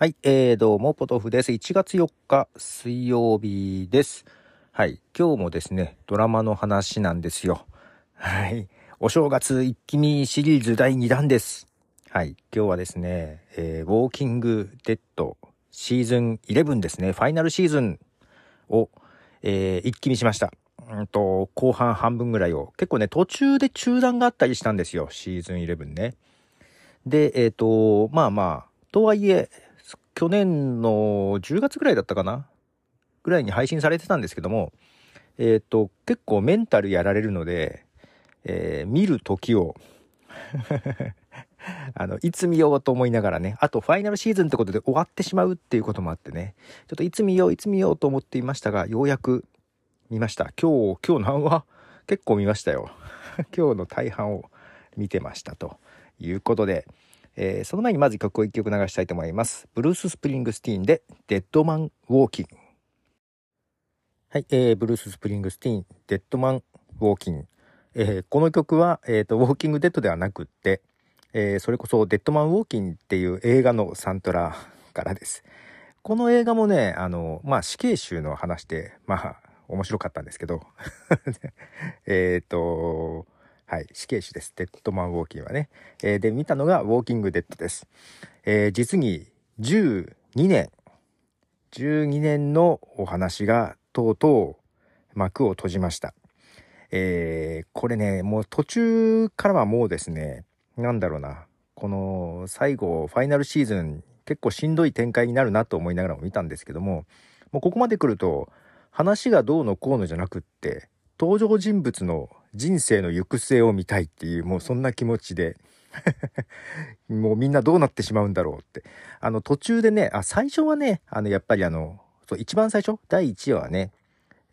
はい、えー、どうも、ポトフです。1月4日、水曜日です。はい、今日もですね、ドラマの話なんですよ。はい、お正月一気見シリーズ第2弾です。はい、今日はですね、えー、ウォーキングデッドシーズン11ですね、ファイナルシーズンを、えー、一気見しました。うんと、後半半分ぐらいを。結構ね、途中で中断があったりしたんですよ、シーズン11ね。で、えっ、と、まあまあ、とはいえ、去年の10月ぐらいだったかな？ぐらいに配信されてたんですけども、えっ、と、結構メンタルやられるので、えー見る時を、あの、いつ見ようと思いながらね、あとファイナルシーズンってことで終わってしまうっていうこともあってね、ちょっといつ見よう、いつ見ようと思っていましたが、ようやく見ました。今日、今日何話結構見ましたよ。今日の大半を見てましたということで、えーその前にまず曲を一曲流したいと思います。ブルース・スプリングスティーンでデッドマン・ウォーキング。はい、えーブルース・スプリングスティーン、デッドマン・ウォーキング。えーこの曲は、えーと、ウォーキング・デッドではなくって、えーそれこそデッドマン・ウォーキングっていう映画のサントラからです。この映画もね、あの、まあ、死刑囚の話で、まあ、面白かったんですけど、えっと、はい、死刑囚です。デッドマン・ウォーキングはね。えーで、見たのがウォーキング・デッドです。えー実に12年、12年のお話がとうとう幕を閉じました。えーこれね、もう途中からはもうですね、なんだろうな、この最後、ファイナルシーズン、結構しんどい展開になるなと思いながらも見たんですけども、もうここまで来ると、話がどうのこうのじゃなくって、登場人物の人生の行く末を見たいっていう、もうそんな気持ちで、もうみんなどうなってしまうんだろうって。あの途中でね、あ、最初はね、あのやっぱりあの、そう一番最初、第1話はね、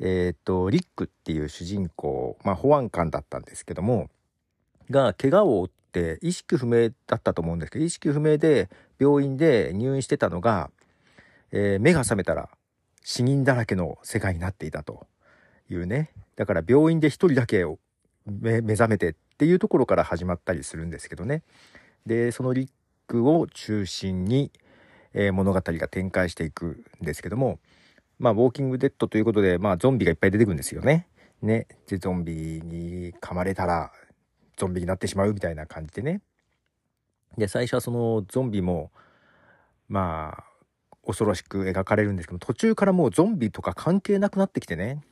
えーっと、リックっていう主人公、まあ保安官だったんですけども、が怪我を負って意識不明だったと思うんですけど、意識不明で病院で入院してたのが、えー目が覚めたら死人だらけの世界になっていたというね。だから病院で一人だけを目覚めてっていうところから始まったりするんですけどね。で、そのリックを中心に、えー物語が展開していくんですけども、まあ、ウォーキングデッドということで、まあ、ゾンビがいっぱい出てくるんですよね。ね。で、ゾンビに噛まれたら、ゾンビになってしまうみたいな感じでね。で、最初はそのゾンビも、まあ、恐ろしく描かれるんですけど、途中からもうゾンビとか関係なくなってきてね。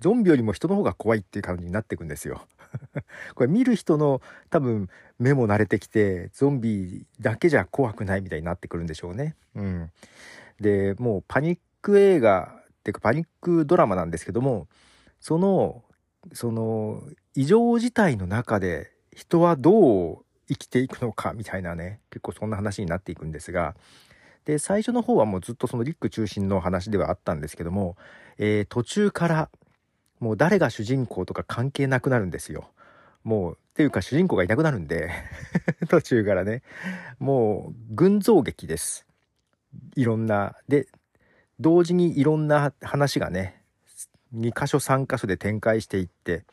ゾンビよりも人の方が怖いっていう感じになっていくんですよ。これ見る人の多分目も慣れてきて、ゾンビだけじゃ怖くないみたいになってくるんでしょうね。うん。で、もうパニック映画っていうかパニックドラマなんですけども、その、その異常事態の中で人はどう生きていくのかみたいなね、結構そんな話になっていくんですが、で、最初の方はもうずっとそのリック中心の話ではあったんですけども、えー途中からもう誰が主人公とか関係なくなるんですよ。もう、っていうか主人公がいなくなるんで、途中からね、もう群像劇です。いろんな、で、同時にいろんな話がね、2箇所3箇所で展開していって、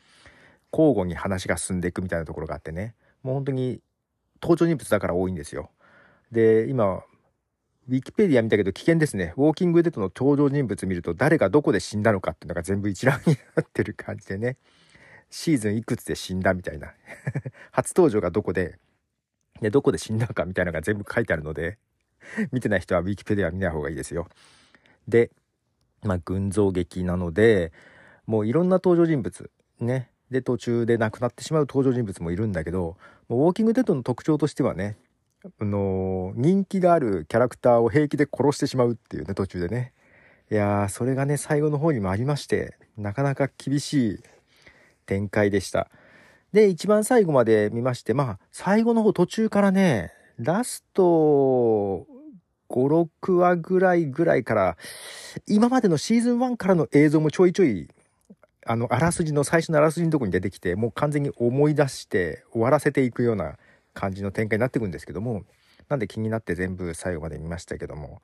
交互に話が進んでいくみたいなところがあってね、もう本当に登場人物だから多いんですよ。で、今、ウィキペディア見たけど危険ですね。ウォーキングデッドの登場人物見ると誰がどこで死んだのかっていうのが全部一覧になってる感じでね。シーズンいくつで死んだみたいな。初登場がどこで、で、どこで死んだのかみたいなのが全部書いてあるので、見てない人はウィキペディア見ない方がいいですよ。で、まあ、群像劇なので、もういろんな登場人物、ね。で、途中で亡くなってしまう登場人物もいるんだけど、もうウォーキングデッドの特徴としてはね、あの人気があるキャラクターを平気で殺してしまうっていうね、途中でね。いやー、それがね、最後の方にもありまして、なかなか厳しい展開でした。で、一番最後まで見まして、まあ、最後の方途中からね、ラスト5、6話ぐらいぐらいから、今までのシーズン1からの映像もちょいちょい、あの、あらすじの、最初のあらすじのとこに出てきて、もう完全に思い出して終わらせていくような感じの展開になっていくんですけども、なんで気になって全部最後まで見ましたけども、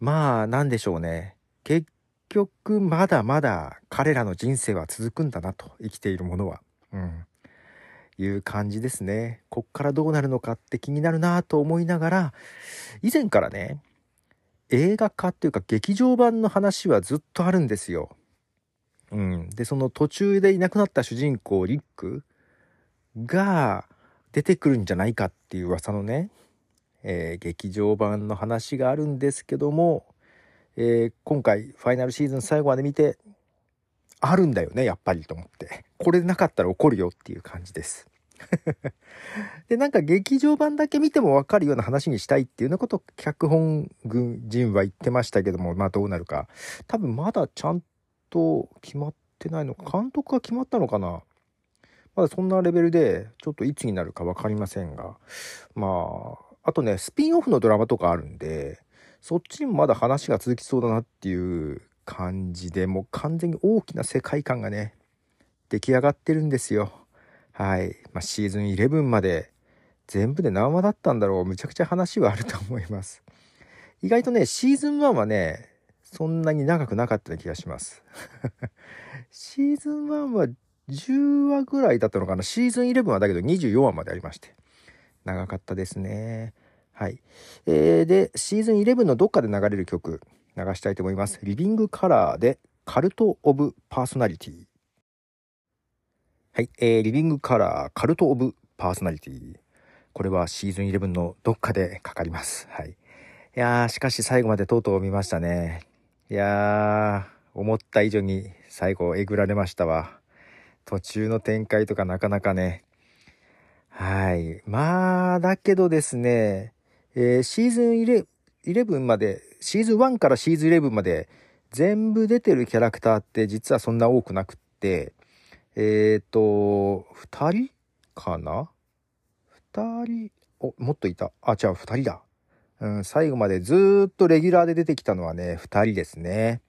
まあ、なんでしょうね。結局、まだまだ彼らの人生は続くんだなと、生きているものは。うん。いう感じですね。こっからどうなるのかって気になるなと思いながら、以前からね、映画化っていうか劇場版の話はずっとあるんですよ。うん。で、その途中でいなくなった主人公、リックが出てくるんじゃないかっていう噂のね、えー、劇場版の話があるんですけども、えー、今回ファイナルシーズン最後まで見て、あるんだよね、やっぱりと思って。これなかったら怒るよっていう感じです。で、なんか劇場版だけ見てもわかるような話にしたいっていうようなことを脚本軍人は言ってましたけども、まあどうなるか。多分まだちゃんと決まってないのか、監督が決まったのかな？まだそんなレベルで、ちょっといつになるか分かりませんが、まあ、あとね、スピンオフのドラマとかあるんで、そっちにもまだ話が続きそうだなっていう感じで、もう完全に大きな世界観がね、出来上がってるんですよ。はい。まあ、シーズン11まで全部で何話だったんだろう。むちゃくちゃ話はあると思います。意外とね、シーズン1はね、そんなに長くなかった気がします。シーズン1は10話ぐらいだったのかな？シーズン11はだけど24話までありまして。長かったですね。はい。えー、で、シーズン11のどっかで流れる曲、流したいと思います。リビングカラーで、カルト・オブ・パーソナリティ。はい。えー、リビングカラー、カルト・オブ・パーソナリティ。これはシーズン11のどっかでかかります。はい。いやー、しかし最後までとうとう見ましたね。いやー、思った以上に最後えぐられましたわ。途中の展開とかなかなかね。はい。まあ、だけどですね、えー、シーズン11まで、シーズン1からシーズン11まで全部出てるキャラクターって実はそんな多くなくって、えっ、ー、と、2人かな ?2 人、お、もっといた？あ、違う、2人だ。うん、最後までずっとレギュラーで出てきたのはね、2人ですね。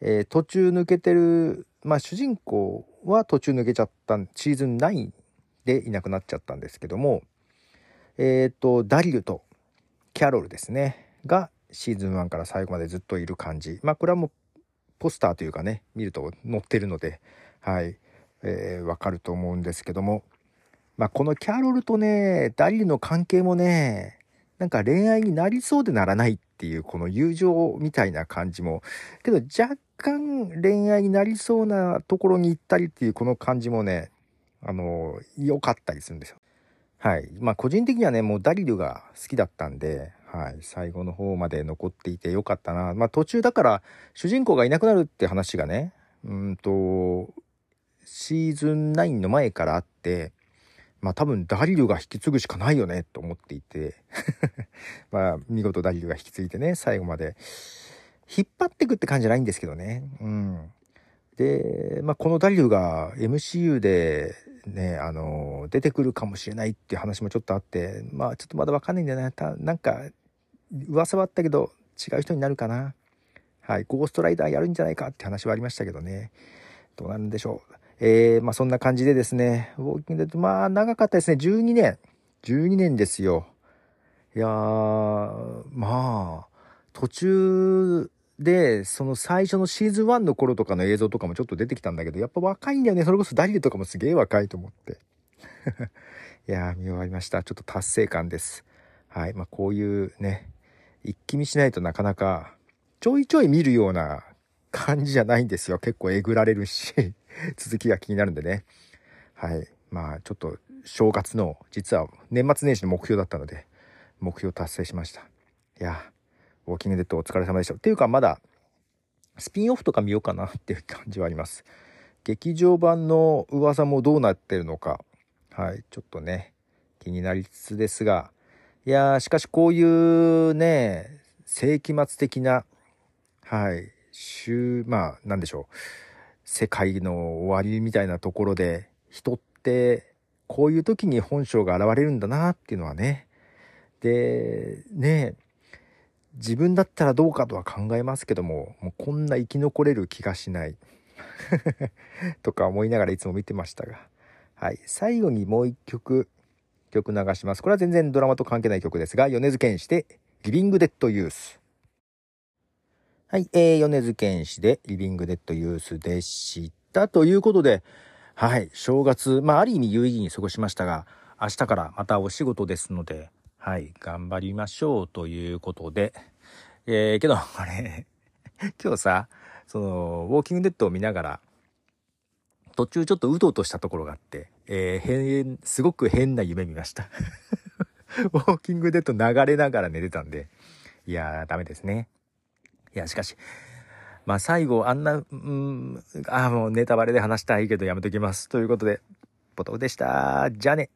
えー、途中抜けてる、まあ主人公は途中抜けちゃった、シーズン9でいなくなっちゃったんですけども、えっ、ー、と、ダリルとキャロルですね、がシーズン1から最後までずっといる感じ。まあこれはもうポスターというかね、見ると載ってるので、はい、えー、わかると思うんですけども、まあこのキャロルとね、ダリルの関係もね、なんか恋愛になりそうでならないっていうこの友情みたいな感じも、けど若干恋愛になりそうなところに行ったりっていうこの感じもね、あの、良かったりするんですよ。はい。まあ個人的にはね、もうダリルが好きだったんで、はい。最後の方まで残っていて良かったな。まあ途中だから主人公がいなくなるって話がね、うんと、シーズン9の前からあって、まあ多分ダリルが引き継ぐしかないよねと思っていて まあ見事ダリルが引き継いでね、最後まで引っ張ってくって感じじゃないんですけどね。うん。で、まあこのダリルが MCU でね、あの、出てくるかもしれないっていう話もちょっとあって、まあちょっとまだわかんないんだよね。なんか噂はあったけど違う人になるかな。はい。ゴーストライダーやるんじゃないかって話はありましたけどね。どうなるんでしょう。えー、まあそんな感じでですね、ウォーキングデッド、まあ長かったですね。12年。12年ですよ。いやー、まあ、途中で、その最初のシーズン1の頃とかの映像とかもちょっと出てきたんだけど、やっぱ若いんだよね。それこそダリルとかもすげえ若いと思って。いやー、見終わりました。ちょっと達成感です。はい。まあこういうね、一気見しないとなかなか、ちょいちょい見るような感じじゃないんですよ。結構えぐられるし。続きが気になるんでね。はい。まあ、ちょっと正月の、実は年末年始の目標だったので、目標達成しました。いやー、ウォーキングデッドお疲れ様でした。っていうか、まだ、スピンオフとか見ようかなっていう感じはあります。劇場版の噂もどうなってるのか、はい、ちょっとね、気になりつつですが、いやー、しかしこういうね、世紀末的な、はい、週、まあ、なんでしょう。世界の終わりみたいなところで人ってこういう時に本性が現れるんだなっていうのはねでね自分だったらどうかとは考えますけどももうこんな生き残れる気がしない。とか思いながらいつも見てましたが。はい。最後にもう一曲曲流します。これは全然ドラマと関係ない曲ですが米津玄師で「リビング・デッド・ユース」はい、えー、米津玄師でリビングデッドユースでした。ということで、はい、正月、まあ、ある意味有意義に過ごしましたが、明日からまたお仕事ですので、はい、頑張りましょうということで、えー、けど、これ、今日さ、その、ウォーキングデッドを見ながら、途中ちょっとうとうとしたところがあって、えー、変、すごく変な夢見ました。ウォーキングデッド流れながら寝てたんで、いやー、ダメですね。いや、しかし、まあ最後、あんな、うん、あもうネタバレで話したいけどやめときます。ということで、ポトフでした。じゃあね。